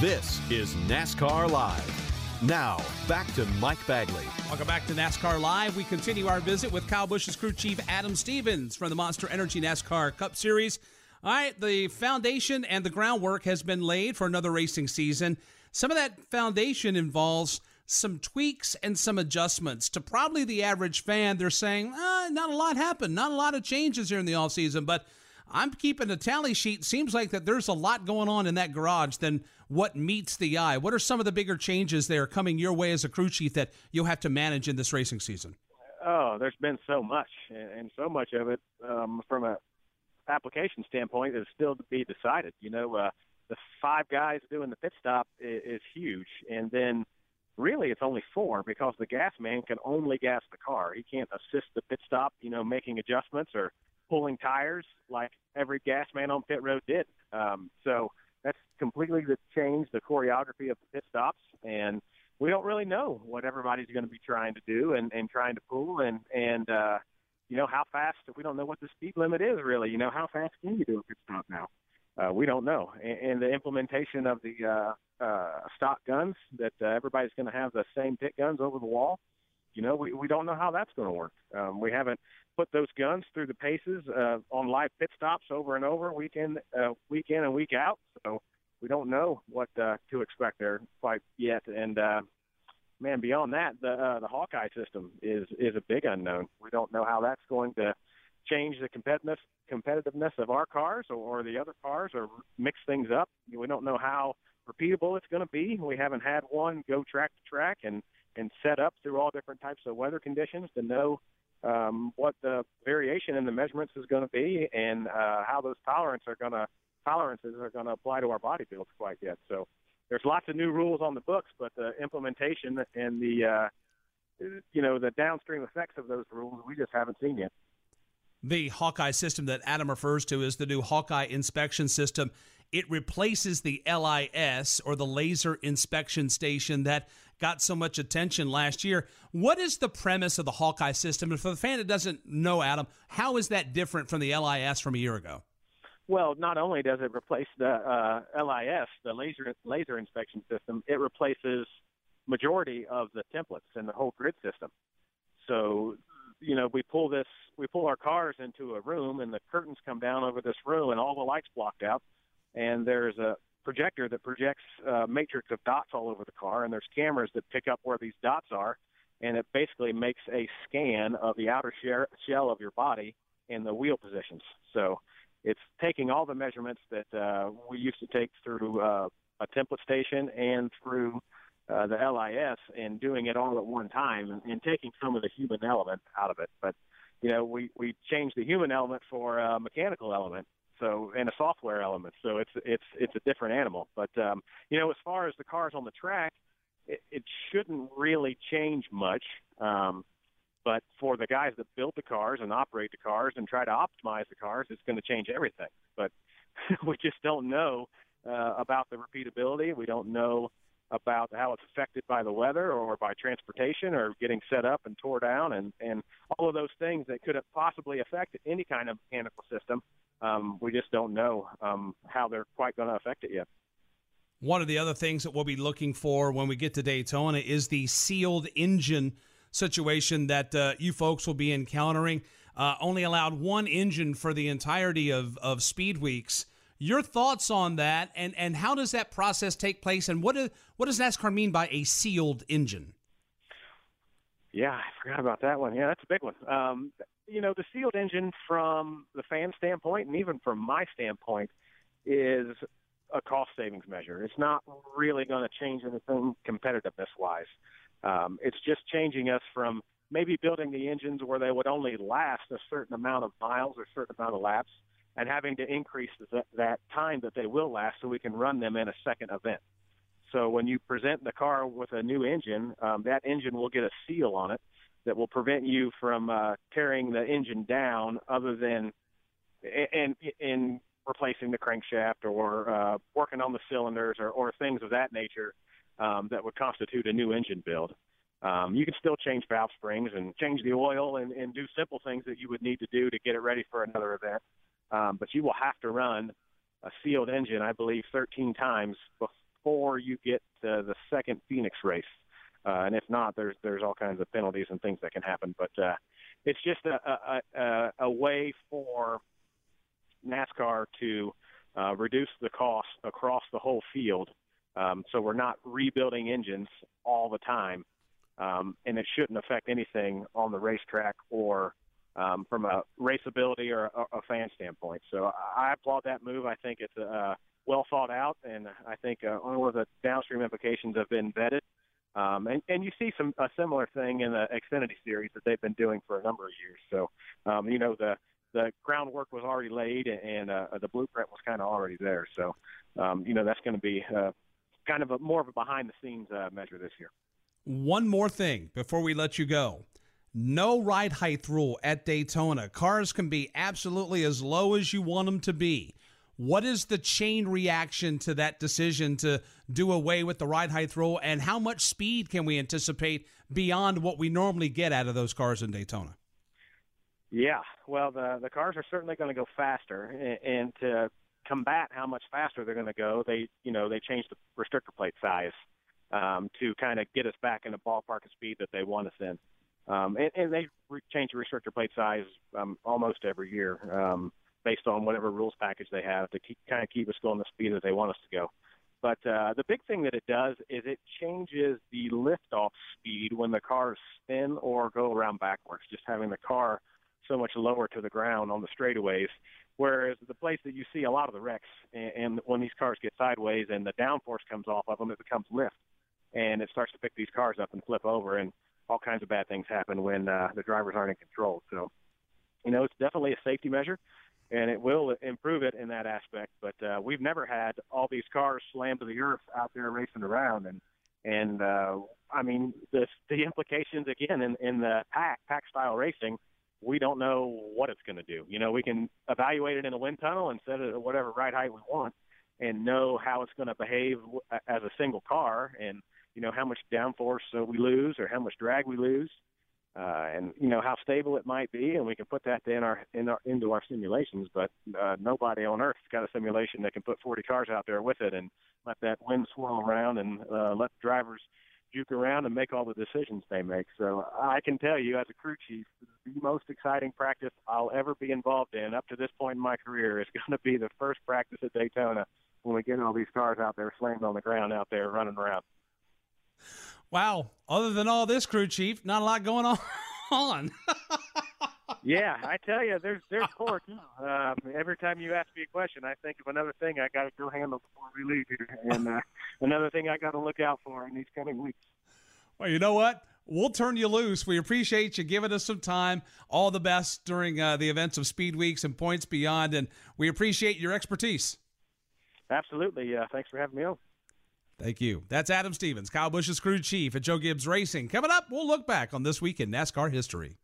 This is NASCAR Live. Now, back to Mike Bagley. Welcome back to NASCAR Live. We continue our visit with Kyle Busch's crew chief, Adam Stevens, from the Monster Energy NASCAR Cup Series. All right, the foundation and the groundwork has been laid for another racing season. Some of that foundation involves some tweaks and some adjustments. To probably the average fan, they're saying, ah, not a lot happened, not a lot of changes here in the offseason, but I'm keeping a tally sheet. Seems like that there's a lot going on in that garage than what meets the eye. What are some of the bigger changes there coming your way as a crew chief that you'll have to manage in this racing season? Oh, there's been so much, and so much of it um, from a application standpoint is still to be decided. You know, uh, the five guys doing the pit stop is, is huge, and then really it's only four because the gas man can only gas the car. He can't assist the pit stop, you know, making adjustments or pulling tires like every gas man on pit road did. Um, so that's completely changed the choreography of the pit stops, and we don't really know what everybody's going to be trying to do and, and trying to pull and and uh, you know how fast. We don't know what the speed limit is really. You know how fast can you do a pit stop now? Uh, we don't know, and, and the implementation of the uh, uh, stock guns that uh, everybody's going to have the same pit guns over the wall. You know, we we don't know how that's going to work. Um, we haven't put those guns through the paces uh, on live pit stops over and over, week in uh, week in and week out. So we don't know what uh, to expect there quite yet. And uh, man, beyond that, the uh, the Hawkeye system is is a big unknown. We don't know how that's going to change the competitiveness competitiveness of our cars or, or the other cars or mix things up. We don't know how repeatable it's going to be. We haven't had one go track to track and and set up through all different types of weather conditions to know um, what the variation in the measurements is going to be and uh, how those tolerances are going to tolerances are going to apply to our body builds quite yet. So there's lots of new rules on the books, but the implementation and the uh, you know the downstream effects of those rules we just haven't seen yet. The Hawkeye system that Adam refers to is the new Hawkeye inspection system. It replaces the LIS or the laser inspection station that got so much attention last year. What is the premise of the Hawkeye system? And for the fan that doesn't know, Adam, how is that different from the LIS from a year ago? Well, not only does it replace the uh, LIS, the laser laser inspection system, it replaces majority of the templates and the whole grid system. So, you know, we pull this, we pull our cars into a room, and the curtains come down over this room, and all the lights blocked out, and there's a projector that projects a matrix of dots all over the car, and there's cameras that pick up where these dots are, and it basically makes a scan of the outer shell of your body and the wheel positions. So it's taking all the measurements that uh, we used to take through uh, a template station and through uh, the LIS and doing it all at one time and, and taking some of the human element out of it. But you know, we we changed the human element for a mechanical element, so and a software element. So it's it's it's a different animal. But um, you know, as far as the cars on the track, it, it shouldn't really change much. Um, but for the guys that build the cars and operate the cars and try to optimize the cars, it's going to change everything. But we just don't know uh, about the repeatability. We don't know about how it's affected by the weather or by transportation or getting set up and tore down and, and all of those things that could have possibly affect any kind of mechanical system. Um, we just don't know um, how they're quite going to affect it yet. One of the other things that we'll be looking for when we get to Daytona is the sealed engine situation that uh, you folks will be encountering. Uh, only allowed one engine for the entirety of, of Speed Weeks. Your thoughts on that, and, and how does that process take place, and what, is, what does NASCAR mean by a sealed engine? Yeah, I forgot about that one. Yeah, that's a big one. Um, you know, the sealed engine from the fan standpoint, and even from my standpoint, is a cost savings measure. It's not really going to change anything competitiveness wise. Um, it's just changing us from maybe building the engines where they would only last a certain amount of miles or a certain amount of laps and having to increase that, that time that they will last so we can run them in a second event. So when you present the car with a new engine, um, that engine will get a seal on it that will prevent you from uh, tearing the engine down other than in, in replacing the crankshaft or uh, working on the cylinders or, or things of that nature um, that would constitute a new engine build. Um, you can still change valve springs and change the oil and, and do simple things that you would need to do to get it ready for another event. Um, but you will have to run a sealed engine, I believe, 13 times before you get to the second Phoenix race. Uh, and if not, there's there's all kinds of penalties and things that can happen. But uh, it's just a, a, a, a way for NASCAR to uh, reduce the cost across the whole field um, so we're not rebuilding engines all the time, um, and it shouldn't affect anything on the racetrack or um, from a raceability or a, a fan standpoint. So I applaud that move. I think it's uh, well thought out, and I think uh, all of the downstream implications have been vetted. Um, and, and you see some a similar thing in the Xfinity series that they've been doing for a number of years. So, um, you know, the the groundwork was already laid, and uh, the blueprint was kind of already there. So, um, you know, that's going to be uh, kind of a more of a behind the scenes uh, measure this year. One more thing before we let you go. No ride height rule at Daytona. Cars can be absolutely as low as you want them to be. What is the chain reaction to that decision to do away with the ride height rule, and how much speed can we anticipate beyond what we normally get out of those cars in Daytona? Yeah, well, the the cars are certainly going to go faster, and, to combat how much faster they're going to go, they you know they change the restrictor plate size um, to kind of get us back in the ballpark of speed that they want us in. Um, and, and they re- change the restrictor plate size um, almost every year um, based on whatever rules package they have to keep, kind of keep us going the speed that they want us to go. But uh, the big thing that it does is it changes the liftoff speed when the cars spin or go around backwards, just having the car so much lower to the ground on the straightaways. Whereas the place that you see a lot of the wrecks, and, and when these cars get sideways and the downforce comes off of them, it becomes lift, and it starts to pick these cars up and flip over, and all kinds of bad things happen when uh, the drivers aren't in control. So, you know, it's definitely a safety measure and it will improve it in that aspect. But uh, we've never had all these cars slam to the earth out there racing around, and and uh, I mean the the implications again in in the pack pack style racing. We don't know what it's going to do. You know, we can evaluate it in a wind tunnel and set it at whatever ride height we want, and know how it's going to behave as a single car, and you know how much downforce we lose or how much drag we lose uh, and you know how stable it might be, and we can put that in our, in our into our simulations. But uh, nobody on Earth's got a simulation that can put 40 cars out there with it and let that wind swirl around and uh, let the drivers juke around and make all the decisions they make. So I can tell you, as a crew chief, the most exciting practice I'll ever be involved in up to this point in my career is going to be the first practice at Daytona when we get all these cars out there slammed on the ground out there running around. Wow. Other than all this, crew chief, not a lot going on. yeah, I tell you, there's there's more. Um, every time you ask me a question, I think of another thing I got to go handle before we leave here, and uh, another thing I got to look out for in these coming weeks. Well, you know what? We'll turn you loose. We appreciate you giving us some time. All the best during uh, the events of Speed Weeks and Points Beyond, and we appreciate your expertise. Absolutely. Uh, thanks for having me on. Thank you. That's Adam Stevens, Kyle Busch's crew chief at Joe Gibbs Racing. Coming up, we'll look back on this week in NASCAR history.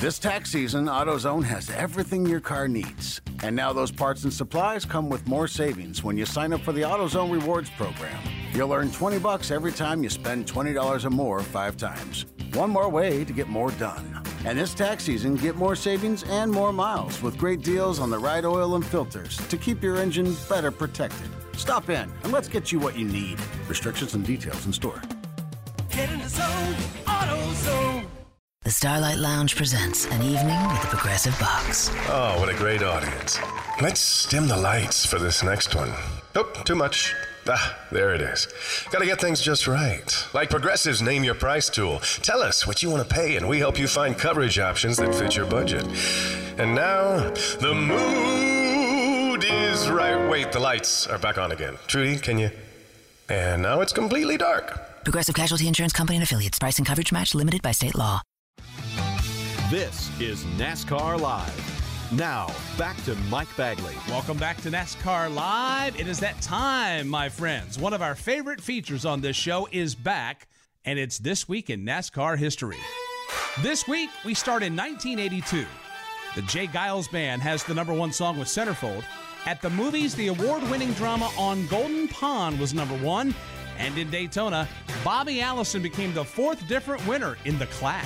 This tax season, AutoZone has everything your car needs. And now those parts and supplies come with more savings when you sign up for the AutoZone Rewards program. You'll earn 20 bucks every time you spend $20 or more five times. One more way to get more done. And this tax season, get more savings and more miles with great deals on the right oil and filters to keep your engine better protected. Stop in and let's get you what you need. Restrictions and details in store. Get in the zone, AutoZone. The Starlight Lounge presents an evening with the Progressive Box. Oh, what a great audience. Let's dim the lights for this next one. Oh, too much. Ah, there it is. Gotta get things just right. Like Progressive's Name Your Price tool. Tell us what you want to pay, and we help you find coverage options that fit your budget. And now, the mood is right. Wait, the lights are back on again. Trudy, can you? And now it's completely dark. Progressive Casualty Insurance Company and affiliates. Price and coverage match limited by state law. This is NASCAR Live. Now, back to Mike Bagley. Welcome back to NASCAR Live. It is that time, my friends. One of our favorite features on this show is back, and it's This Week in NASCAR History. This week, we start in 1982. The J. Geils Band has the number one song with Centerfold. At the movies, the award winning drama On Golden Pond was number one. And in Daytona, Bobby Allison became the fourth different winner in the clash.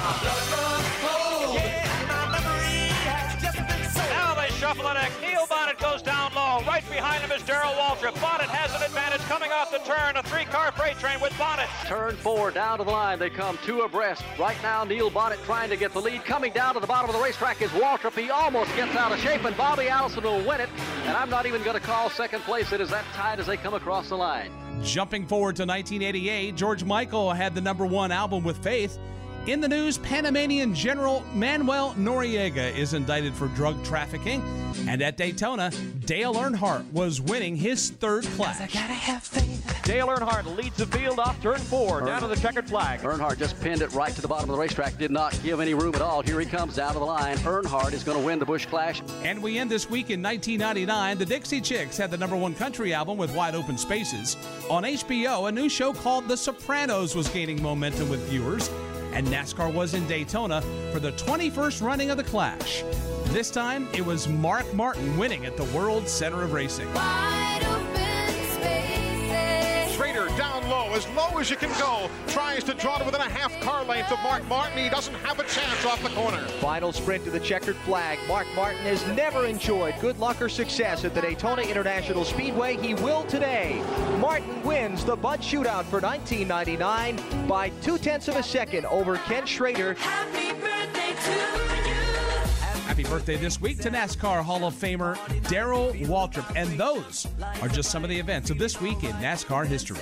Now they shuffle it. Neil Bonnett goes down low. Right behind him is Darrell Waltrip. Bonnett has an advantage coming off the turn. A three-car freight train with Bonnett. Turn four down to the line. They come two abreast. Right now, Neil Bonnett trying to get the lead. Coming down to the bottom of the racetrack is Waltrip. He almost gets out of shape, and Bobby Allison will win it. And I'm not even going to call second place. It is that tight as they come across the line. Jumping forward to 1988, George Michael had the number one album with Faith. In the news, Panamanian General Manuel Noriega is indicted for drug trafficking. And at Daytona, Dale Earnhardt was winning his third clash. Dale Earnhardt leads the field off turn four, down to the checkered flag. Earnhardt just pinned it right to the bottom of the racetrack. Did not give any room at all. Here he comes out of the line. Earnhardt is going to win the Busch Clash. And we end this week in 1999. The Dixie Chicks had the number one country album with Wide Open Spaces. On HBO, a new show called The Sopranos was gaining momentum with viewers. And NASCAR was in Daytona for the 21st running of the Clash. This time, it was Mark Martin winning at the World Center of Racing. Schrader as low as you can go. Tries to draw it within a half car length of Mark Martin. He doesn't have a chance off the corner. Final sprint to the checkered flag. Mark Martin has never enjoyed good luck or success at the Daytona International Speedway. He will today. Martin wins the Bud Shootout for 1999 by two tenths of a second over Ken Schrader. Happy birthday to you. Happy birthday this week to NASCAR Hall of Famer Darrell Waltrip. And those are just some of the events of this week in NASCAR history.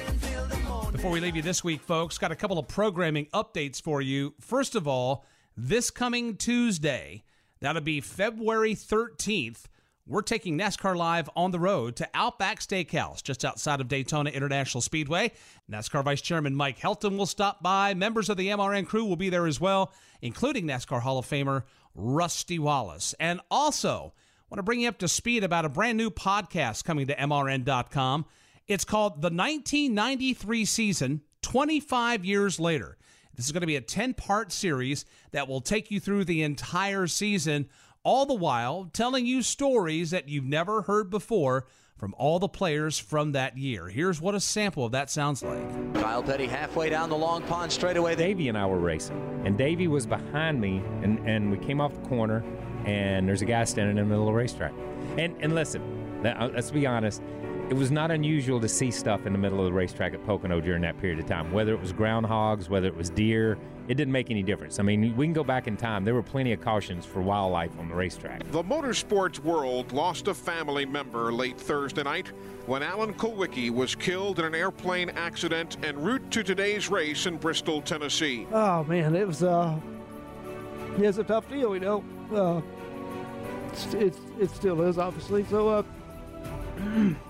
Before we leave you this week, folks, got a couple of programming updates for you. First of all, this coming Tuesday, that'll be February 13th, we're taking NASCAR Live on the road to Outback Steakhouse, just outside of Daytona International Speedway. NASCAR Vice Chairman Mike Helton will stop by. Members of the MRN crew will be there as well, including NASCAR Hall of Famer Rusty Wallace. And also, want to bring you up to speed about a brand new podcast coming to MRN.com. It's called The 1993 Season, 25 Years Later. This is going to be a 10 part series that will take you through the entire season, all the while telling you stories that you've never heard before from all the players from that year. Here's what a sample of that sounds like. Kyle Petty halfway down the long pond straightaway. Davey and I were racing, and Davey was behind me, and, and we came off the corner, and there's a guy standing in the middle of the racetrack. And, and listen, uh, let's be honest, it was not unusual to see stuff in the middle of the racetrack at Pocono during that period of time. Whether it was groundhogs, whether it was deer, it didn't make any difference. I mean, we can go back in time. There were plenty of cautions for wildlife on the racetrack. The motorsports world lost a family member late Thursday night when Alan Kulwicki was killed in an airplane accident en route to today's race in Bristol, Tennessee. Oh man, it was uh, yeah, it's a tough deal, you know. Uh, it's, it's it still is obviously. So uh.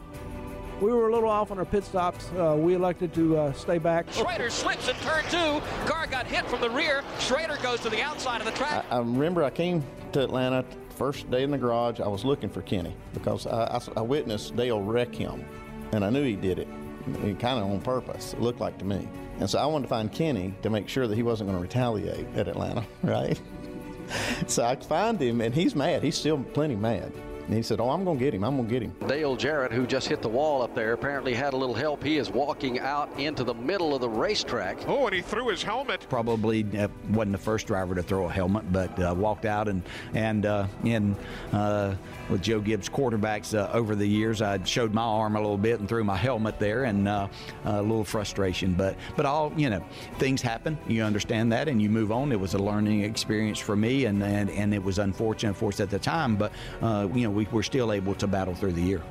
we were a little off on our pit stops. Uh, we elected to uh, stay back. Schrader slips in turn two. Car got hit from the rear. Schrader goes to the outside of the track. I, I remember I came to Atlanta first day in the garage. I was looking for Kenny because I, I, I witnessed Dale wreck him, and I knew he did it, kind of on purpose. It looked like to me, and so I wanted to find Kenny to make sure that he wasn't going to retaliate at Atlanta, right? so I find him, and he's mad. He's still plenty mad. And he said, Oh, I'm going to get him. I'm going to get him. Dale Jarrett, who just hit the wall up there, apparently had a little help. He is walking out into the middle of the racetrack. Oh, and he threw his helmet. Probably uh, wasn't the first driver to throw a helmet, but uh, walked out and and uh, in uh, with Joe Gibbs quarterbacks uh, over the years, I showed my arm a little bit and threw my helmet there, and uh, a little frustration. But but all you know, things happen. You understand that, and you move on. It was a learning experience for me, and and, and it was unfortunate for us at the time, but you know we were still able to battle through the year.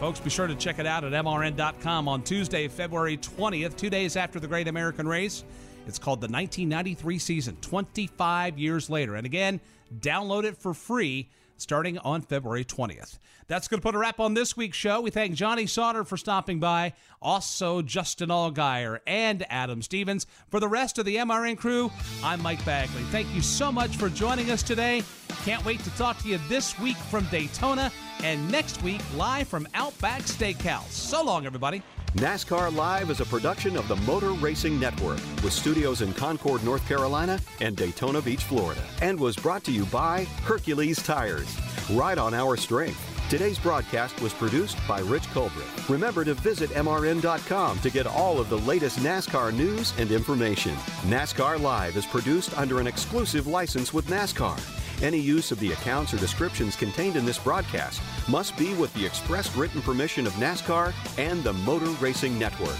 Folks, be sure to check it out at MRN.com on Tuesday, February 20th, two days after the Great American Race. It's called the 1993 season, 25 years later. And again, download it for free starting on February 20th. That's going to put a wrap on this week's show. We thank Johnny Sauter for stopping by, also Justin Allgaier and Adam Stevens. For the rest of the MRN crew, I'm Mike Bagley. Thank you so much for joining us today. Can't wait to talk to you this week from Daytona and next week live from Outback Steakhouse. So long, everybody. NASCAR Live is a production of the Motor Racing Network with studios in Concord, North Carolina and Daytona Beach, Florida, and was brought to you by Hercules Tires. Ride on our strength. Today's broadcast was produced by Rich Colbert. Remember to visit MRN.com to get all of the latest NASCAR news and information. NASCAR Live is produced under an exclusive license with NASCAR. Any use of the accounts or descriptions contained in this broadcast must be with the express written permission of NASCAR and the Motor Racing Network.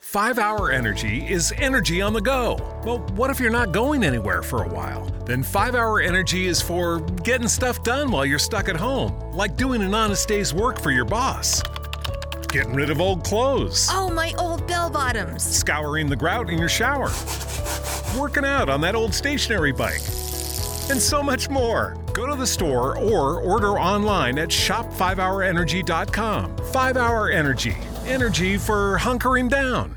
Five Hour Energy is energy on the go. Well, what if you're not going anywhere for a while? Then Five Hour Energy is for getting stuff done while you're stuck at home, like doing an honest day's work for your boss, getting rid of old clothes. Oh, my old bell bottoms. Scouring the grout in your shower, working out on that old stationary bike, and so much more. Go to the store or order online at shop5hourenergy.com. 5 Hour Energy. Energy for hunkering down.